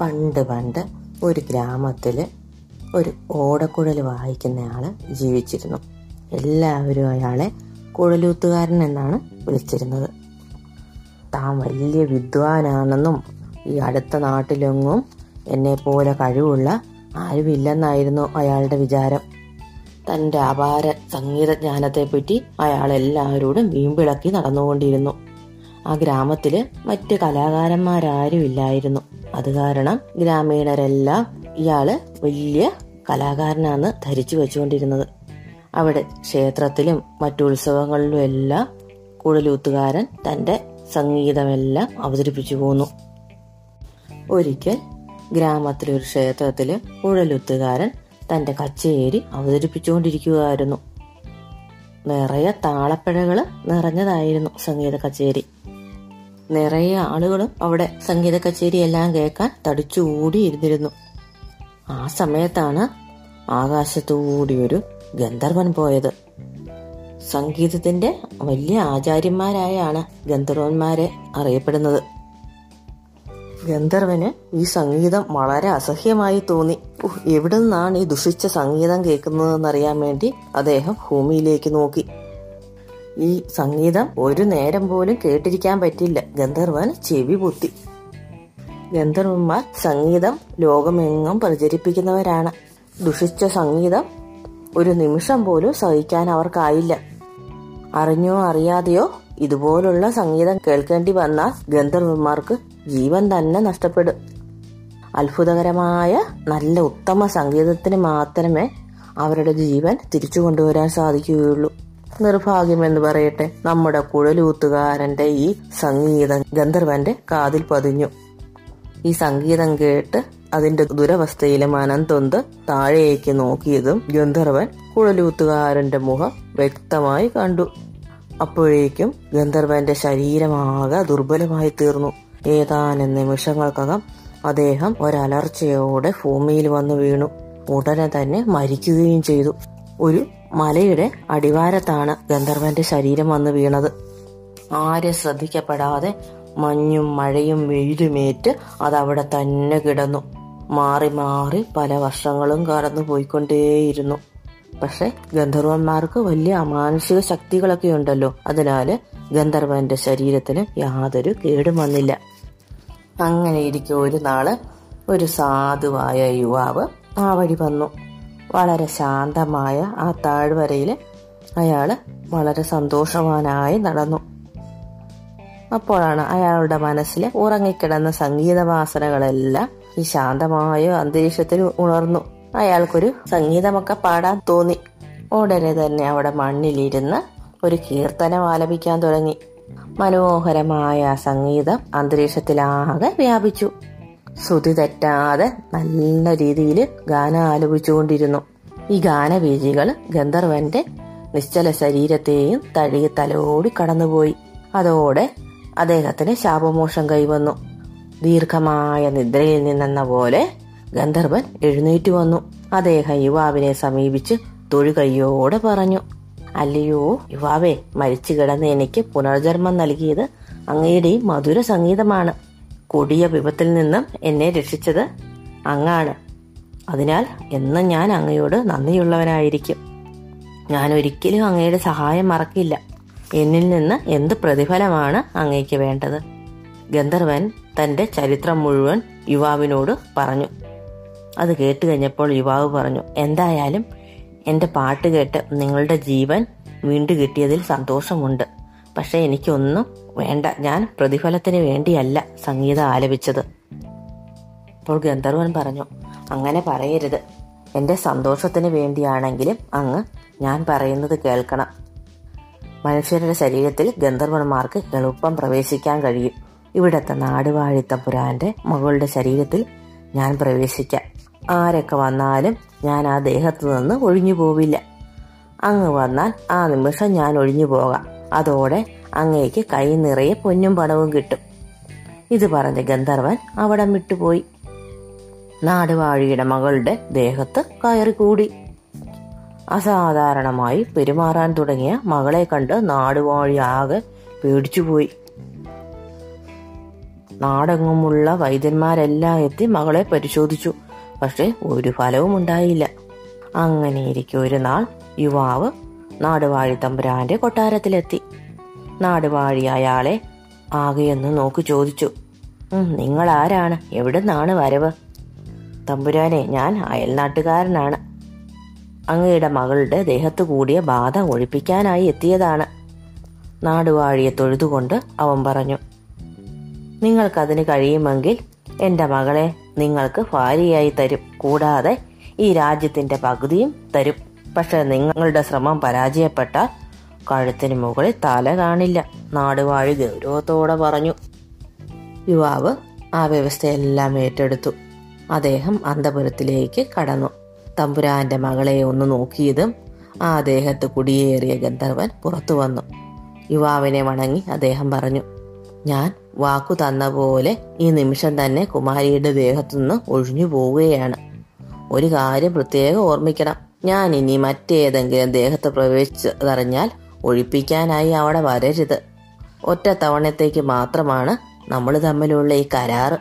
പണ്ട് പണ്ട് ഒരു ഗ്രാമത്തിൽ ഒരു ഓടക്കുഴൽ വായിക്കുന്നയാൾ ജീവിച്ചിരുന്നു. എല്ലാവരും അയാളെ കുഴലൂത്തുകാരൻ എന്നാണ് വിളിച്ചിരുന്നത്. താൻ വലിയ വിദ്വാനാണെന്നും ഈ അടുത്ത നാട്ടിലെങ്ങും പോലെ കഴിവുള്ള ആരുമില്ലെന്നായിരുന്നു അയാളുടെ വിചാരം. തന്റെ അപാര സംഗീതജ്ഞാനത്തെപ്പറ്റി അയാൾ എല്ലാവരോടും വീമ്പിളക്കി നടന്നുകൊണ്ടിരുന്നു. ആ ഗ്രാമത്തിൽ മറ്റ് കലാകാരന്മാരാരും ഇല്ലായിരുന്നു അത് കാരണം ഗ്രാമീണരെല്ലാം ഇയാൾ വലിയ കലാകാരനാന്ന് ധരിച്ചു വെച്ചുകൊണ്ടിരുന്നത്. അവിടെ ക്ഷേത്രത്തിലും മറ്റു ഉത്സവങ്ങളിലും എല്ലാം കുഴലൂത്തുകാരൻ തന്റെ സംഗീതമെല്ലാം അവതരിപ്പിച്ചു പോന്നു. ഒരിക്കൽ ഗ്രാമത്തിലെ ഒരു ക്ഷേത്രത്തിൽ കുഴലൂത്തുകാരൻ തന്റെ കച്ചേരി അവതരിപ്പിച്ചുകൊണ്ടിരിക്കുകയായിരുന്നു. നിറയെ താളപ്പിഴകൾ നിറഞ്ഞതായിരുന്നു സംഗീത കച്ചേരി. നിറയെ ആളുകളും അവിടെ സംഗീത കച്ചേരി എല്ലാം കേൾക്കാൻ തടിച്ചുകൂടി ഇരുന്നിരുന്നു. ആ സമയത്താണ് ആകാശത്തുകൂടി ഒരു ഗന്ധർവൻ പോയത്. സംഗീതത്തിന്റെ വലിയ ആചാര്യന്മാരായാണ് ഗന്ധർവന്മാരെ അറിയപ്പെടുന്നത്. ഗന്ധർവന് ഈ സംഗീതം വളരെ അസഹ്യമായി തോന്നി. എവിടെ നിന്നാണ് ഈ ദുഷിച്ച സംഗീതം കേൾക്കുന്നതെന്നറിയാൻ വേണ്ടി അദ്ദേഹം ഭൂമിയിലേക്ക് നോക്കി. ഈ സംഗീതം ഒരു നേരം പോലും കേട്ടിരിക്കാൻ പറ്റില്ല. ഗന്ധർവൻ ചെവി പൊത്തി. ഗന്ധർവന്മാർ സംഗീതം ലോകമെങ്ങും പ്രചരിപ്പിക്കുന്നവരാണ്. ദുഷിച്ച സംഗീതം ഒരു നിമിഷം പോലും സഹിക്കാൻ അവർക്കായില്ല. അറിഞ്ഞോ അറിയാതെയോ ഇതുപോലുള്ള സംഗീതം കേൾക്കേണ്ടി വന്ന ഗന്ധർവന്മാർക്ക് ജീവൻ തന്നെ നഷ്ടപ്പെടും. അത്ഭുതകരമായ നല്ല ഉത്തമ സംഗീതത്തിന് മാത്രമേ അവരുടെ ജീവൻ തിരിച്ചു കൊണ്ടുവരാൻ സാധിക്കുകയുള്ളൂ. നിർഭാഗ്യമെന്ന് പറയട്ടെ. നമ്മുടെ കുഴലൂത്തുകാരന്റെ ഈ സംഗീതം ഗന്ധർവന്റെ കാതിൽ പതിഞ്ഞു. ഈ സംഗീതം കേട്ട് അതിന്റെ ദുരവസ്ഥയിലെ അനന്തൊന്ത് താഴേക്ക് നോക്കിയതും ഗന്ധർവൻ കുഴലൂത്തുകാരന്റെ മുഖം വ്യക്തമായി കണ്ടു. അപ്പോഴേക്കും ഗന്ധർവന്റെ ശരീരമാകെ ദുർബലമായി തീർന്നു. ഏതാനും നിമിഷങ്ങൾക്കകം അദ്ദേഹം ഒരലർച്ചയോടെ ഭൂമിയിൽ വന്നു വീണു. ഉടനെ തന്നെ മരിക്കുകയും ചെയ്തു. ഒരു മലയുടെ അടിവാരത്താണ് ഗന്ധർവന്റെ ശരീരം വന്ന് വീണത്. ആരെ ശ്രദ്ധിക്കപ്പെടാതെ മഞ്ഞും മഴയും വെയിലുമേറ്റ് അതവിടെ തന്നെ കിടന്നു. മാറി മാറി പല വർഷങ്ങളും കടന്നു പോയിക്കൊണ്ടേയിരുന്നു. പക്ഷെ ഗന്ധർവന്മാർക്ക് വലിയ അമാനുഷിക ശക്തികളൊക്കെ ഉണ്ടല്ലോ. അതിനാല് ഗന്ധർവന്റെ ശരീരത്തിന് യാതൊരു കേടും വന്നില്ല. അങ്ങനെ ഇരിക്കെ ഒരു നാൾ ഒരു സാധുവായ യുവാവ് ആ വഴി വന്നു. വളരെ ശാന്തമായ ആ താഴ്വരയിൽ അയാൾ വളരെ സന്തോഷവാനായി നടന്നു. അപ്പോഴാണ് അയാളുടെ മനസ്സിൽ ഉറങ്ങിക്കിടന്ന സംഗീതവാസനകളെല്ലാം ഈ ശാന്തമായ അന്തരീക്ഷത്തിൽ ഉണർന്നു. അയാൾക്കൊരു സംഗീതമൊക്കെ പാടാൻ തോന്നി. ഉടനെ തന്നെ അവിടെ മണ്ണിലിരുന്ന് ഒരു കീർത്തനം ആലപിക്കാൻ തുടങ്ങി. മനോഹരമായ സംഗീതം അന്തരീക്ഷത്തിലാകെ വ്യാപിച്ചു. ശ്രുതി തെറ്റാതെ നല്ല രീതിയിൽ ഗാനം ആലപിച്ചുകൊണ്ടിരുന്നു ഈ ഗാനവീജികൾ ഗന്ധർവന്റെ നിശ്ചല ശരീരത്തെയും തഴുകി തലോടി കടന്നുപോയി. അതോടെ അദ്ദേഹത്തിന് ശാപമോഷം കൈവന്നു. ദീർഘമായ നിദ്രയിൽ നിന്നെന്ന പോലെ ഗന്ധർവൻ എഴുന്നേറ്റ് വന്നു. അദ്ദേഹം യുവാവിനെ സമീപിച്ച് തൊഴുകയ്യോടെ പറഞ്ഞു അല്ലയോ യുവാവേ മരിച്ചു കിടന്ന് എനിക്ക് പുനർജന്മം നൽകിയത് അങ്ങയുടെയും മധുര സംഗീതമാണ് കൊടിയ വിപത്തിൽ നിന്നും എന്നെ രക്ഷിച്ചത് അങ്ങാണ്. അതിനാൽ എന്നും ഞാൻ അങ്ങയോട് നന്ദിയുള്ളവനായിരിക്കും. ഞാൻ ഒരിക്കലും അങ്ങയുടെ സഹായം മറക്കില്ല. എന്നിൽ നിന്ന് എന്ത് പ്രതിഫലമാണ് അങ്ങയ്ക്ക് വേണ്ടത്? ഗന്ധർവൻ തന്റെ ചരിത്രം മുഴുവൻ യുവാവിനോട് പറഞ്ഞു. അത് കേട്ട് കഴിഞ്ഞപ്പോൾ യുവാവ് പറഞ്ഞു എന്തായാലും എന്റെ പാട്ട് കേട്ട് നിങ്ങളുടെ ജീവൻ വീണ്ടു കിട്ടിയതിൽ സന്തോഷമുണ്ട്. പക്ഷെ എനിക്കൊന്നും വേണ്ട. ഞാൻ പ്രതിഫലത്തിന് വേണ്ടിയല്ല സംഗീതം ആലപിച്ചത്. അപ്പോൾ ഗന്ധർവൻ പറഞ്ഞു അങ്ങനെ പറയരുത്. എന്റെ സന്തോഷത്തിന് വേണ്ടിയാണെങ്കിലും അങ്ങ് ഞാൻ പറയുന്നത് കേൾക്കണം. മനുഷ്യരുടെ ശരീരത്തിൽ ഗന്ധർവന്മാർക്ക് എളുപ്പം പ്രവേശിക്കാൻ കഴിയും. ഇവിടത്തെ നാടുവാഴിത്തമ്പുരാന്റെ മകളുടെ ശരീരത്തിൽ ഞാൻ പ്രവേശിക്കാം. ആരൊക്കെ വന്നാലും ഞാൻ ആ ദേഹത്തു നിന്ന് ഒഴിഞ്ഞു പോവില്ല അങ്ങ് വന്നാൽ ആ നിമിഷം ഞാൻ ഒഴിഞ്ഞു പോകാം അതോടെ അങ്ങേക്ക് കൈ നിറയെ പൊന്നും പണവും കിട്ടും. ഇത് പറഞ്ഞ ഗന്ധർവൻ അവിടം വിട്ടുപോയി. നാടുവാഴിയുടെ മകളുടെ ദേഹത്ത് കയറിക്കൂടി. അസാധാരണമായി പെരുമാറാൻ തുടങ്ങിയ മകളെ കണ്ട് നാടുവാഴി ആകെ പേടിച്ചുപോയി. നാടെങ്ങുമുള്ള വൈദ്യന്മാരെല്ലാം എത്തി മകളെ പരിശോധിച്ചു. പക്ഷെ ഒരു ഫലവും ഉണ്ടായില്ല അങ്ങനെയിരിക്കെ ഒരു നാൾ യുവാവ് നാടുവാഴി തമ്പുരാന്റെ കൊട്ടാരത്തിലെത്തി. നാടുവാഴി അയാളെ ആകെയെന്ന് നോക്കി ചോദിച്ചു നിങ്ങൾ ആരാണ് എവിടുന്നാണ് വരവ്? തമ്പുരാനെ ഞാൻ അയൽനാട്ടുകാരനാണ്. അങ്ങയുടെ മകളുടെ ദേഹത്തു കൂടിയ ബാധ ഒഴിപ്പിക്കാനായി എത്തിയതാണ്. നാടുവാഴിയെ തൊഴുതുകൊണ്ട് അവൻ പറഞ്ഞു നിങ്ങൾക്കതിന് കഴിയുമെങ്കിൽ എന്റെ മകളെ നിങ്ങൾക്ക് ഭാര്യയായി തരും. കൂടാതെ ഈ രാജ്യത്തിന്റെ പകുതിയും തരും. പക്ഷെ നിങ്ങളുടെ ശ്രമം പരാജയപ്പെട്ട കഴുത്തിന് മുകളിൽ തല കാണില്ല. നാടുവാഴി ഗൗരവത്തോടെ പറഞ്ഞു. യുവാവ് ആ വ്യവസ്ഥയെല്ലാം ഏറ്റെടുത്തു. അദ്ദേഹം അന്തപുരത്തിലേക്ക് കടന്നു. തമ്പുരാന്റെ മകളെ ഒന്ന് നോക്കിയതും ആ ദേഹത്ത് കുടിയേറിയ ഗന്ധർവൻ പുറത്തു വന്നു. യുവാവിനെ വണങ്ങി അദ്ദേഹം പറഞ്ഞു ഞാൻ വാക്കു തന്ന പോലെ ഈ നിമിഷം തന്നെ കുമാരിയുടെ ദേഹത്തുനിന്ന് ഒഴിഞ്ഞു പോവുകയാണ്. ഒരു കാര്യം പ്രത്യേകം ഓർമ്മിക്കണം. ഞാൻ ഇനി മറ്റേതെങ്കിലും ദേഹത്ത് പ്രവേശിച്ചതറിഞ്ഞാൽ ഒഴിപ്പിക്കാനായി അവിടെ വരരുത്. ഒറ്റ തവണത്തേക്ക് മാത്രമാണ് നമ്മൾ തമ്മിലുള്ള ഈ കരാറ്.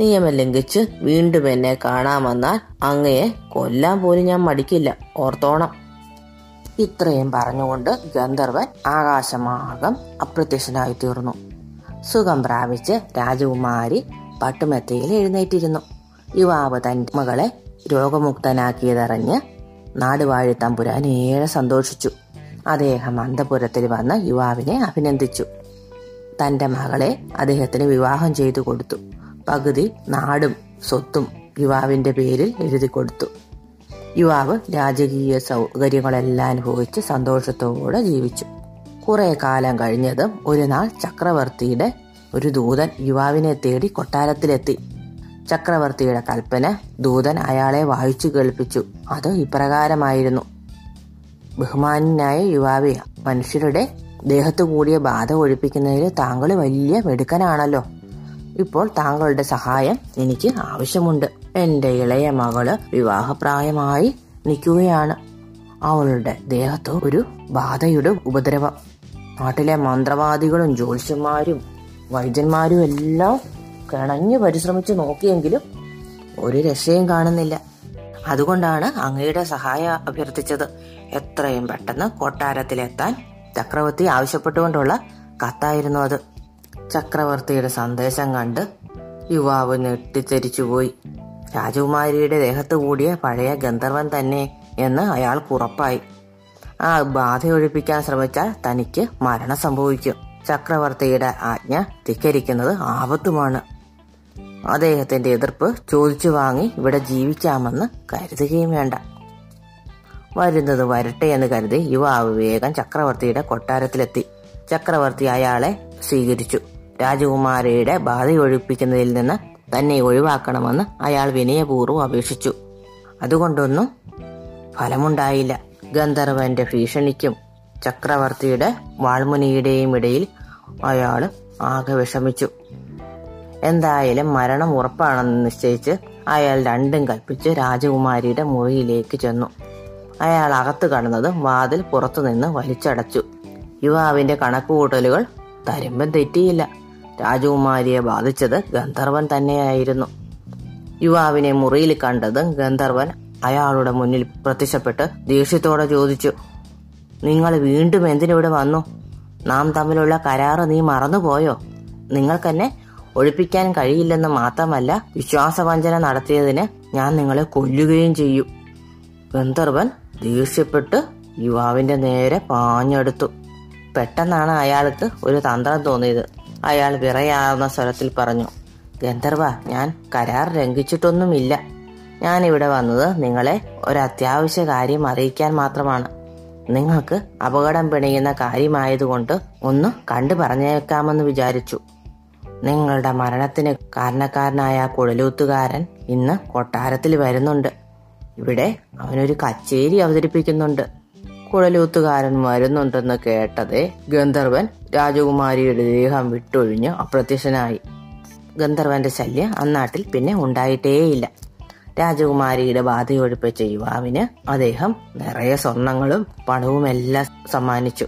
നിയമം ലംഘിച്ച് വീണ്ടും എന്നെ കാണാമെന്നാൽ അങ്ങയെ കൊല്ലാൻ പോലും ഞാൻ മടിക്കില്ല. ഓർത്തോണം. ഇത്രയും പറഞ്ഞുകൊണ്ട് ഗന്ധർവൻ ആകാശമാകം അപ്രത്യക്ഷനായി തീർന്നു സുഖം പ്രാപിച്ച് രാജകുമാരി പട്ടുമെത്തയിൽ എഴുന്നേറ്റിരുന്നു. യുവാവ് തൻ മകളെ രോഗമുക്തനാക്കിയതറിഞ്ഞ് നാടുവാഴി തമ്പുരാൻ ഏറെ സന്തോഷിച്ചു. അദ്ദേഹം അന്തപുരത്തിൽ വന്ന് യുവാവിനെ അഭിനന്ദിച്ചു. തന്റെ മകളെ അദ്ദേഹത്തിന് വിവാഹം ചെയ്തു കൊടുത്തു. പകുതി നാടും സ്വത്തും യുവാവിന്റെ പേരിൽ എഴുതി കൊടുത്തു. യുവാവ് രാജകീയ സൗകര്യങ്ങളെല്ലാം അനുഭവിച്ച് സന്തോഷത്തോടെ ജീവിച്ചു. കുറെ കാലം കഴിഞ്ഞതും ഒരു നാൾ ചക്രവർത്തിയുടെ ഒരു ദൂതൻ യുവാവിനെ തേടി കൊട്ടാരത്തിലെത്തി. ചക്രവർത്തിയുടെ കൽപ്പന ദൂതൻ അയാളെ വായിച്ചു കേൾപ്പിച്ചു. അത് ഇപ്രകാരമായിരുന്നു. ബഹുമാനായ യുവാവെ മനുഷ്യരുടെ ദേഹത്തു കൂടിയ ബാധ ഒഴിപ്പിക്കുന്നതിൽ താങ്കൾ വലിയ മെടുക്കനാണല്ലോ. ഇപ്പോൾ താങ്കളുടെ സഹായം എനിക്ക് ആവശ്യമുണ്ട്. എന്റെ ഇളയ മകൾ വിവാഹപ്രായമായി നിൽക്കുകയാണ്. അവളുടെ ദേഹത്ത് ഒരു ബാധയുടെ ഉപദ്രവം. നാട്ടിലെ മന്ത്രവാദികളും ജ്യോത്സ്യന്മാരും വൈദ്യന്മാരും എല്ലാം കിണഞ്ഞു പരിശ്രമിച്ച് നോക്കിയെങ്കിലും ഒരു രക്ഷയും കാണുന്നില്ല. അതുകൊണ്ടാണ് അങ്ങയുടെ സഹായം അഭ്യർത്ഥിച്ചത്. എത്രയും പെട്ടെന്ന് കൊട്ടാരത്തിലെത്താൻ ചക്രവർത്തി ആവശ്യപ്പെട്ടുകൊണ്ടുള്ള കത്തായിരുന്നു അത്. ചക്രവർത്തിയുടെ സന്ദേശം കണ്ട് യുവാവ് ഞെട്ടിത്തെരിച്ചുപോയി രാജകുമാരിയുടെ ദേഹത്ത് കൂടിയ പഴയ ഗന്ധർവൻ തന്നെ എന്ന് അയാൾക്ക് ഉറപ്പായി. ആ ബാധ ഒഴിപ്പിക്കാൻ ശ്രമിച്ചാൽ തനിക്ക് മരണം സംഭവിക്കും. ചക്രവർത്തിയുടെ ആജ്ഞ ധിക്കരിക്കുന്നത് ആപത്തുമാണ്. അദ്ദേഹത്തിന്റെ എതിർപ്പ് ചോദിച്ചു വാങ്ങി ഇവിടെ ജീവിക്കാമെന്ന് കരുതുകയും വേണ്ട. വരുന്നത് വരട്ടെ എന്ന് കരുതി യുവാവ് വേഗം ചക്രവർത്തിയുടെ കൊട്ടാരത്തിലെത്തി. ചക്രവർത്തി അയാളെ സ്വീകരിച്ചു. രാജകുമാരിയുടെ ബാധ ഒഴിപ്പിക്കുന്നതിൽ നിന്ന് തന്നെ ഒഴിവാക്കണമെന്ന് അയാൾ വിനയപൂർവം അപേക്ഷിച്ചു. അതുകൊണ്ടൊന്നും ഫലമുണ്ടായില്ല. ഗന്ധർവന്റെ ഭീഷണിക്കും ചക്രവർത്തിയുടെ വാൾമുനിയുടെയും ഇടയിൽ അയാൾ ആകെ വിഷമിച്ചു. എന്തായാലും മരണം ഉറപ്പാണെന്ന് നിശ്ചയിച്ച് അയാൾ രണ്ടും കൽപ്പിച്ച് രാജകുമാരിയുടെ മുറിയിലേക്ക് ചെന്നു. അയാൾ അകത്ത് കടന്നത് വാതിൽ പുറത്തുനിന്ന് വലിച്ചടച്ചു. യുവാവിന്റെ കണക്കുകൂട്ടലുകൾ തരുമ്പം തെറ്റിയില്ല. രാജകുമാരിയെ ബാധിച്ചത് ഗന്ധർവൻ തന്നെയായിരുന്നു. യുവാവിനെ മുറിയിൽ കണ്ടത് ഗന്ധർവൻ അയാളുടെ മുന്നിൽ പ്രത്യക്ഷപ്പെട്ട് ദേഷ്യത്തോടെ ചോദിച്ചു നിങ്ങൾ വീണ്ടും എന്തിനിവിടെ വന്നു? നാം തമ്മിലുള്ള കരാറ് നീ മറന്നുപോയോ? നിങ്ങൾക്കെന്നെ ഒഴിപ്പിക്കാൻ കഴിയില്ലെന്ന് മാത്രമല്ല വിശ്വാസവഞ്ചന നടത്തിയതിന് ഞാൻ നിങ്ങളെ കൊല്ലുകയും ചെയ്യും. ഗന്ധർവൻ ദേഷ്യപ്പെട്ട് യുവാവിന്റെ നേരെ പാഞ്ഞെടുത്തു. പെട്ടെന്നാണ് അയാൾക്ക് ഒരു തന്ത്രം തോന്നിയത്. അയാൾ വിറയാർന്ന സ്വരത്തിൽ പറഞ്ഞു ഗന്ധർവ ഞാൻ കരാർ ലംഘിച്ചിട്ടൊന്നുമില്ല. ഞാൻ ഇവിടെ വന്നത് നിങ്ങളെ ഒരു അത്യാവശ്യ കാര്യം അറിയിക്കാൻ മാത്രമാണ്. നിങ്ങൾക്ക് അപകടം പിണയുന്ന കാര്യമായതുകൊണ്ട് ഒന്ന് കണ്ടു പറഞ്ഞേക്കാമെന്ന് വിചാരിച്ചു. നിങ്ങളുടെ മരണത്തിന് കാരണക്കാരനായ കുഴലൂത്തുകാരൻ ഇന്ന് കൊട്ടാരത്തിൽ വരുന്നുണ്ട്. ഇവിടെ അവനൊരു കച്ചേരി അവതരിപ്പിക്കുന്നുണ്ട്. കുഴലൂത്തുകാരൻ വരുന്നുണ്ടെന്ന് കേട്ടതേ ഗന്ധർവൻ രാജകുമാരിയുടെ ദേഹം വിട്ടൊഴിഞ്ഞ് അപ്രത്യക്ഷനായി. ഗന്ധർവന്റെ ശല്യം അന്നാട്ടിൽ പിന്നെ ഉണ്ടായിട്ടേയില്ല. രാജകുമാരിയുടെ ബാധയൊഴിപ്പിച്ച യുവാവിന് അദ്ദേഹം നിറയെ സ്വർണങ്ങളും പണവുമെല്ലാം സമ്മാനിച്ചു.